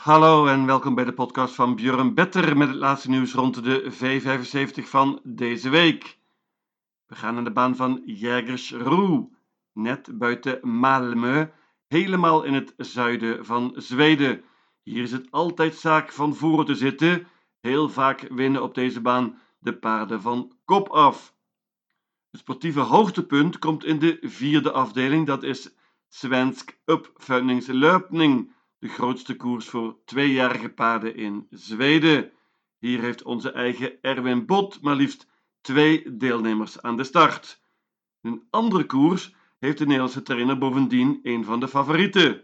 Hallo en welkom bij de podcast van Björn Better met het laatste nieuws rond de V75 van deze week. We gaan naar de baan van Jägersro, net buiten Malmö, helemaal in het zuiden van Zweden. Hier is het altijd zaak van voren te zitten. Heel vaak winnen op deze baan de paarden van kop af. Het sportieve hoogtepunt komt in de vierde afdeling, dat is Svensk Uppföljningslöpning de grootste koers voor tweejarige paarden in Zweden. Hier heeft onze eigen Erwin Bot maar liefst twee deelnemers aan de start. een andere koers heeft de Nederlandse trainer bovendien een van de favorieten.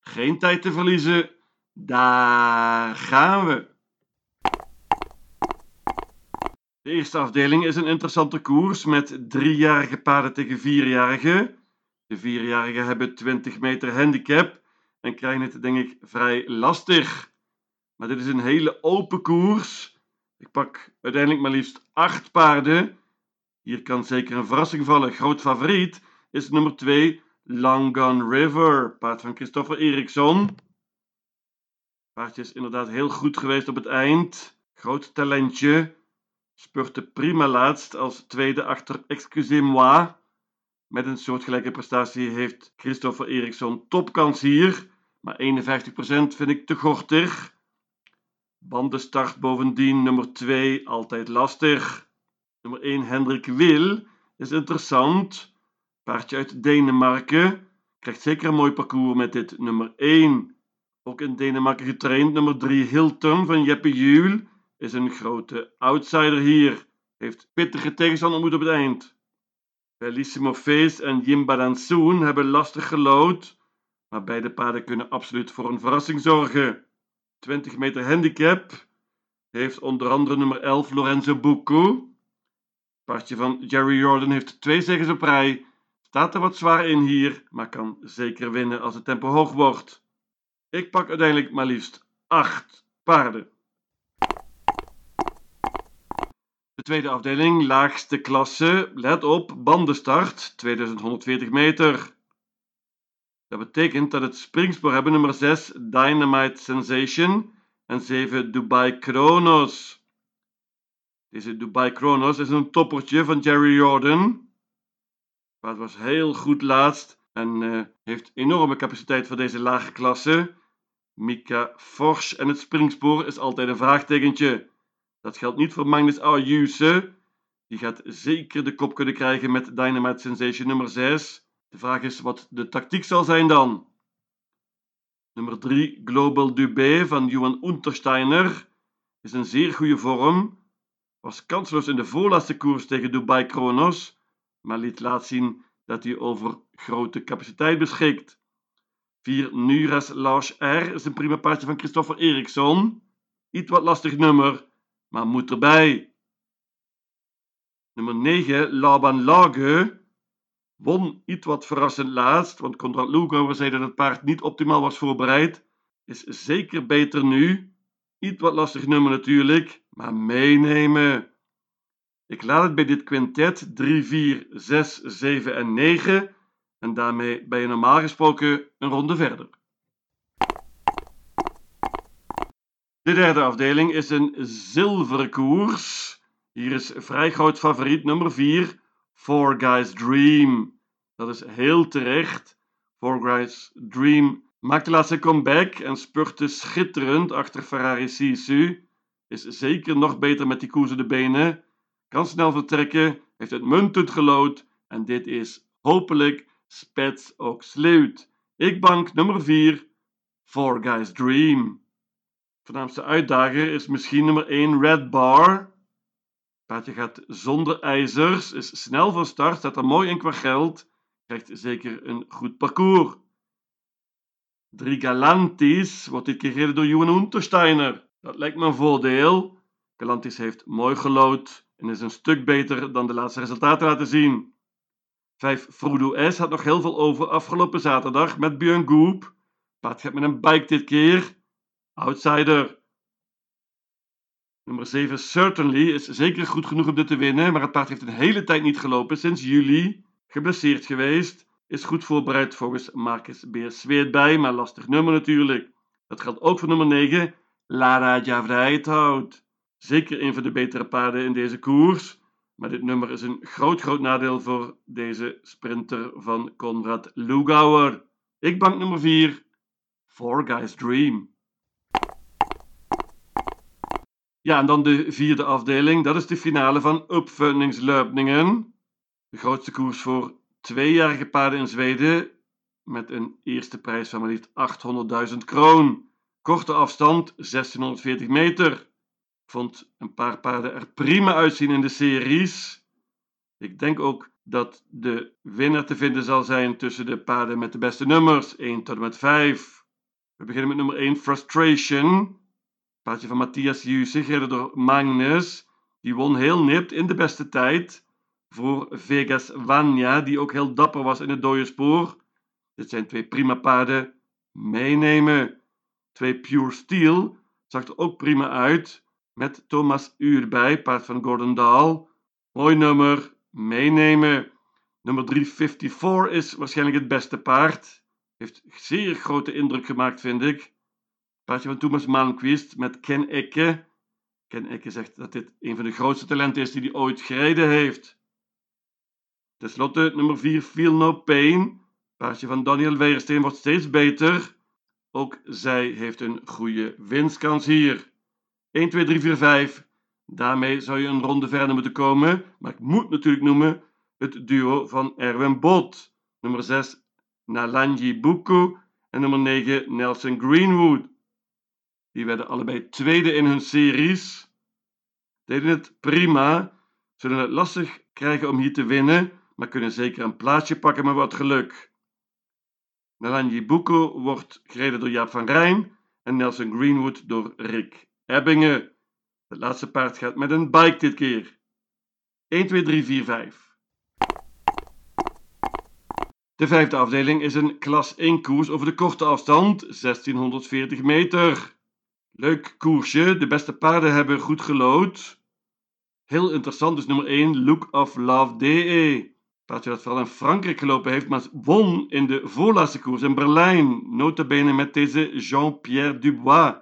Geen tijd te verliezen, daar gaan we. De eerste afdeling is een interessante koers met driejarige paarden tegen vierjarigen. De vierjarigen hebben 20 meter handicap en krijgen het denk ik vrij lastig. Maar dit is een hele open koers. Ik pak uiteindelijk maar liefst acht paarden. Hier kan zeker een verrassing vallen. Groot favoriet is nummer 2 Long Gone River, paard van Christopher Eriksson. Paardje is inderdaad heel goed geweest op het eind. Groot talentje. Spurte prima laatst als tweede achter Excusez-moi. Met een soortgelijke prestatie heeft Christopher Eriksson topkans hier. Maar 51% vind ik te gortig. Bandenstart bovendien nummer 2 altijd lastig. Nummer 1 Hendrik Wil is interessant. Paardje uit Denemarken. Krijgt zeker een mooi parcours met dit nummer 1. Ook in Denemarken getraind. Nummer 3 Hilton van Jeppe Juul is een grote outsider hier. Heeft pittige tegenstander ontmoet op het eind. Bellissimo Face en Jimba Dansoen hebben lastig gelood maar beide paarden kunnen absoluut voor een verrassing zorgen. 20 meter handicap heeft onder andere nummer 11 Lorenzo Bucco. Paardje van Jerry Jordan heeft twee zegens op rij. Staat er wat zwaar in hier, maar kan zeker winnen als het tempo hoog wordt. Ik pak uiteindelijk maar liefst 8 paarden. De tweede afdeling, laagste klasse. Let op, bandenstart, 2140 meter. Dat betekent dat het springspoor hebben nummer 6 Dynamite Sensation en 7 Dubai Chronos. Deze Dubai Chronos is een toppertje van Jerry Jordan. Het was heel goed laatst en uh, heeft enorme capaciteit voor deze lage klasse. Mika Forsch en het springspoor is altijd een vraagtekentje. Dat geldt niet voor Magnus Ayuse. Die gaat zeker de kop kunnen krijgen met Dynamite Sensation nummer 6. De vraag is wat de tactiek zal zijn dan. Nummer 3, Global Dubé van Johan Untersteiner, is een zeer goede vorm. Was kansloos in de voorlaatste koers tegen Dubai Kronos, maar liet laat zien dat hij over grote capaciteit beschikt. 4, Nuras Lars R is een prima paardje van Christopher Eriksson. Iets wat lastig nummer, maar moet erbij. Nummer 9, Laban Lage Won iets wat verrassend laatst, want Conrad Lugauer zei dat het paard niet optimaal was voorbereid. Is zeker beter nu. Iets wat lastig nummer natuurlijk, maar meenemen. Ik laat het bij dit quintet 3, 4, 6, 7 en 9 en daarmee ben je normaal gesproken een ronde verder. De derde afdeling is een zilveren koers. Hier is vrij groot favoriet nummer 4, Four Guys Dream. Dat is heel terecht. Four Guys Dream maakt de laatste comeback en spurte schitterend achter Ferrari Sisu. Is zeker nog beter met die koers benen. Kan snel vertrekken, heeft het muntend gelood en dit is hopelijk spets ook sleut. Ik bank nummer 4, Four Guys Dream. Voornaamste uitdager is misschien nummer 1 Red Bar. Paardje gaat zonder ijzers, is snel van start, staat er mooi in qua geld, krijgt zeker een goed parcours. Drie Galantis wordt dit keer gereden door Johan Untersteiner. Dat lijkt me een voordeel. Galantis heeft mooi gelood en is een stuk beter dan de laatste resultaten laten zien. 5 Frodo S had nog heel veel over afgelopen zaterdag met Björn Goop. Paard gaat met een bike dit keer. Outsider. Nummer 7, Certainly, is zeker goed genoeg om dit te winnen, maar het paard heeft een hele tijd niet gelopen, sinds juli. Geblesseerd geweest, is goed voorbereid volgens Marcus Zweet bij, maar lastig nummer natuurlijk. Dat geldt ook voor nummer 9, Lara Javrijthout. Zeker een van de betere paarden in deze koers. Maar dit nummer is een groot, groot nadeel voor deze sprinter van Konrad Lugauer. Ik bank nummer 4, Four Guys Dream. Ja, en dan de vierde afdeling. Dat is de finale van Uppfunningslöpningen. De grootste koers voor tweejarige paarden in Zweden. Met een eerste prijs van maar liefst 800.000 kroon. Korte afstand 1640 meter. Vond een paar paarden er prima uitzien in de series. Ik denk ook dat de winnaar te vinden zal zijn tussen de paarden met de beste nummers, 1 tot en met 5. We beginnen met nummer 1, Frustration. Paardje van Matthias gereden door Magnus. Die won heel nipt in de beste tijd voor Vegas Vanya, die ook heel dapper was in het dode spoor. Dit zijn twee prima paarden. Meenemen. Twee Pure Steel zag er ook prima uit. Met Thomas Uur bij, paard van Gordon Dahl. Mooi nummer. Meenemen. Nummer 354 is waarschijnlijk het beste paard. Heeft zeer grote indruk gemaakt, vind ik. Paardje van Thomas Malmquist met Ken Ecke. Ken Ecke zegt dat dit een van de grootste talenten is die hij ooit gereden heeft. Ten slotte nummer 4, Feel No Pain. Paardje van Daniel Weijersteen wordt steeds beter. Ook zij heeft een goede winstkans hier. 1, 2, 3, 4, 5. Daarmee zou je een ronde verder moeten komen. Maar ik moet natuurlijk noemen het duo van Erwin Bot. Nummer 6, Nalanji Buku. En nummer 9, Nelson Greenwood. Die werden allebei tweede in hun series. Deden het prima. Zullen het lastig krijgen om hier te winnen, maar kunnen zeker een plaatsje pakken met wat geluk. Nalanji Buko wordt gereden door Jaap van Rijn en Nelson Greenwood door Rick Ebbingen. Het laatste paard gaat met een bike dit keer. 1, 2, 3, 4, 5. De vijfde afdeling is een klas 1 koers over de korte afstand, 1640 meter. Leuk koersje, de beste paarden hebben goed gelood. Heel interessant is nummer 1, Look of Love DE. Paardje dat vooral in Frankrijk gelopen heeft, maar won in de voorlaatste koers in Berlijn. Notabene met deze Jean-Pierre Dubois.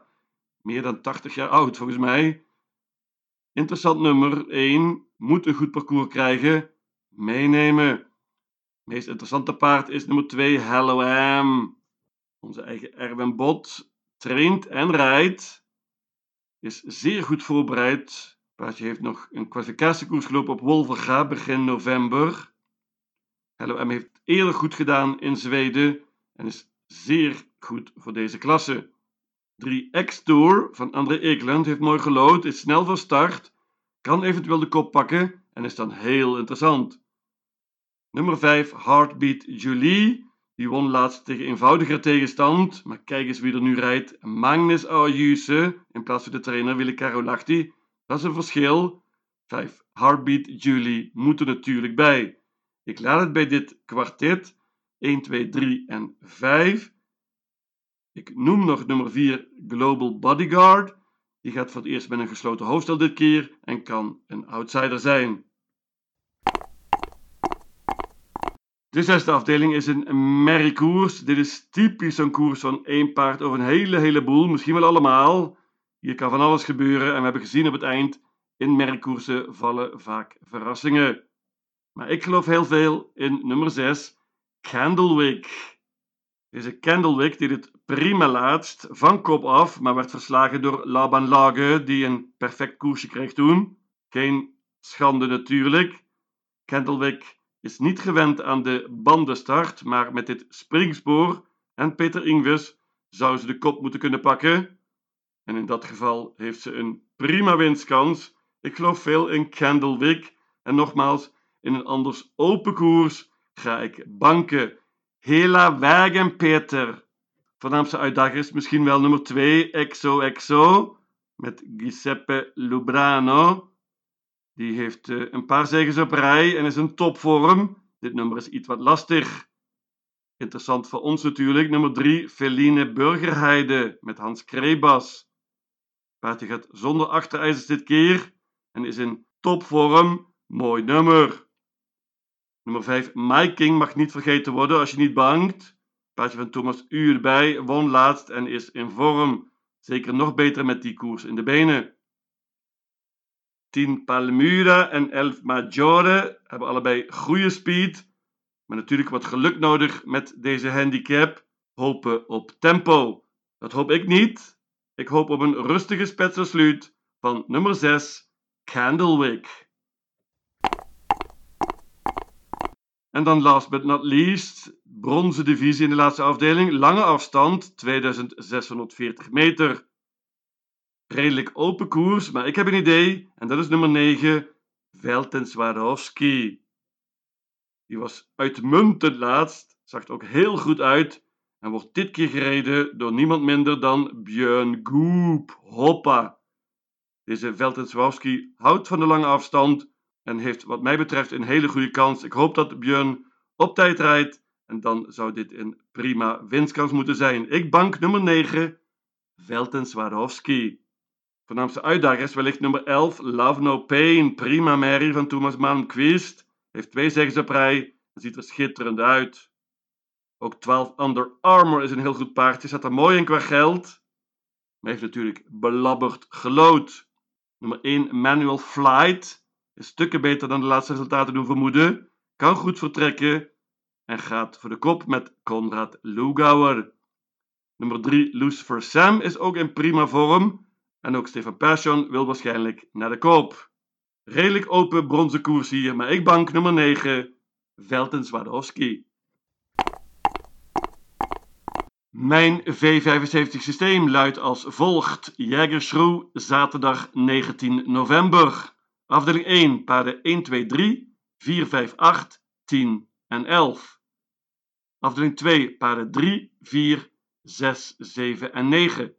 Meer dan 80 jaar oud volgens mij. Interessant nummer 1, moet een goed parcours krijgen. Meenemen. Meest interessante paard is nummer 2, Hello Am. Onze eigen Erwin Bot traint en rijdt. Is zeer goed voorbereid. Paardje heeft nog een kwalificatiekoers gelopen op Wolverga begin november. Hello M heeft eerder goed gedaan in Zweden en is zeer goed voor deze klasse. 3 X Tour van André Ekeland heeft mooi gelood, is snel van start, kan eventueel de kop pakken en is dan heel interessant. Nummer 5 Heartbeat Julie die won laatst tegen eenvoudiger tegenstand, maar kijk eens wie er nu rijdt. Magnus Ayuse in plaats van de trainer Wille Carolachti. Dat is een verschil. 5. Heartbeat Julie moet er natuurlijk bij. Ik laat het bij dit kwartet. 1, 2, 3 en 5. Ik noem nog nummer 4 Global Bodyguard. Die gaat voor het eerst met een gesloten hoofdstel dit keer en kan een outsider zijn. De zesde afdeling is een merriekoers. Dit is typisch zo'n koers van één paard over een hele heleboel, misschien wel allemaal. Hier kan van alles gebeuren en we hebben gezien op het eind, in merriekoersen vallen vaak verrassingen. Maar ik geloof heel veel in nummer 6, Candlewick. Deze Candlewick deed het prima laatst, van kop af, maar werd verslagen door Laban Lage, die een perfect koersje kreeg toen. Geen schande natuurlijk. Candlewick is niet gewend aan de bandenstart, maar met dit springspoor en Peter Ingves zou ze de kop moeten kunnen pakken. En in dat geval heeft ze een prima winstkans. Ik geloof veel in Candlewick. En nogmaals, in een anders open koers ga ik banken. Hela Wagen Peter. Voornaamste uitdager is misschien wel nummer 2, Exo Exo, met Giuseppe Lubrano. Die heeft uh, een paar zegens op rij en is in topvorm. Dit nummer is iets wat lastig. Interessant voor ons natuurlijk. Nummer 3, Feline Burgerheide met Hans Krebas. Paardje gaat zonder achterijzers dit keer en is in topvorm. Mooi nummer. Nummer 5, My King mag niet vergeten worden als je niet bangt. Paardje van Thomas U erbij, won laatst en is in vorm. Zeker nog beter met die koers in de benen. 10 Palmyra en 11 Maggiore hebben allebei goede speed. Maar natuurlijk wat geluk nodig met deze handicap. Hopen op tempo. Dat hoop ik niet. Ik hoop op een rustige spetsersluit van nummer 6, Candlewick. En dan last but not least, bronzen divisie in de laatste afdeling, lange afstand, 2640 meter. Redelijk open koers, maar ik heb een idee, en dat is nummer 9, Velten Swarovski. Die was uitmuntend laatst, zag er ook heel goed uit en wordt dit keer gereden door niemand minder dan Björn Goop. Hoppa! Deze Velten Swarovski houdt van de lange afstand en heeft wat mij betreft een hele goede kans. Ik hoop dat Björn op tijd rijdt en dan zou dit een prima winstkans moeten zijn. Ik bank nummer 9, Velten Swarovski. Voornaamste uitdager is wellicht nummer 11, Love No Pain, prima Mary van Thomas Malmquist. Heeft twee zegens op rij en ziet er schitterend uit. Ook 12 Under Armour is een heel goed paardje, zat er mooi in qua geld. Maar heeft natuurlijk belabberd gelood. Nummer 1 Manual Flight is stukken beter dan de laatste resultaten doen vermoeden. Kan goed vertrekken en gaat voor de kop met Konrad Lugauer. Nummer 3 Lucifer Sam is ook in prima vorm. En ook Stefan Persson wil waarschijnlijk naar de koop. Redelijk open bronzen koers hier, maar ik bank nummer 9, Velten Swarovski. Mijn V75 systeem luidt als volgt. Jägerschroe, zaterdag 19 november. Afdeling 1, paarden 1, 2, 3, 4, 5, 8, 10 en 11. Afdeling 2, paarden 3, 4, 6, 7 en 9.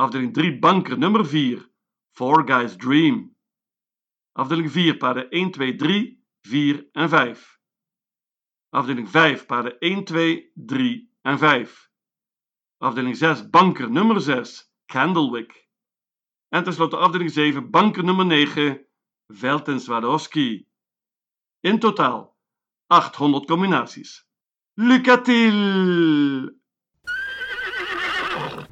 Afdeling 3, banker nummer 4, Four Guys Dream. Afdeling 4, paarden 1, 2, 3, 4 en 5. Afdeling 5, paarden 1, 2, 3 en 5. Afdeling 6, banker nummer 6, Candlewick. En tenslotte afdeling 7, banker nummer 9, Velten. In totaal 800 combinaties. Lucatil!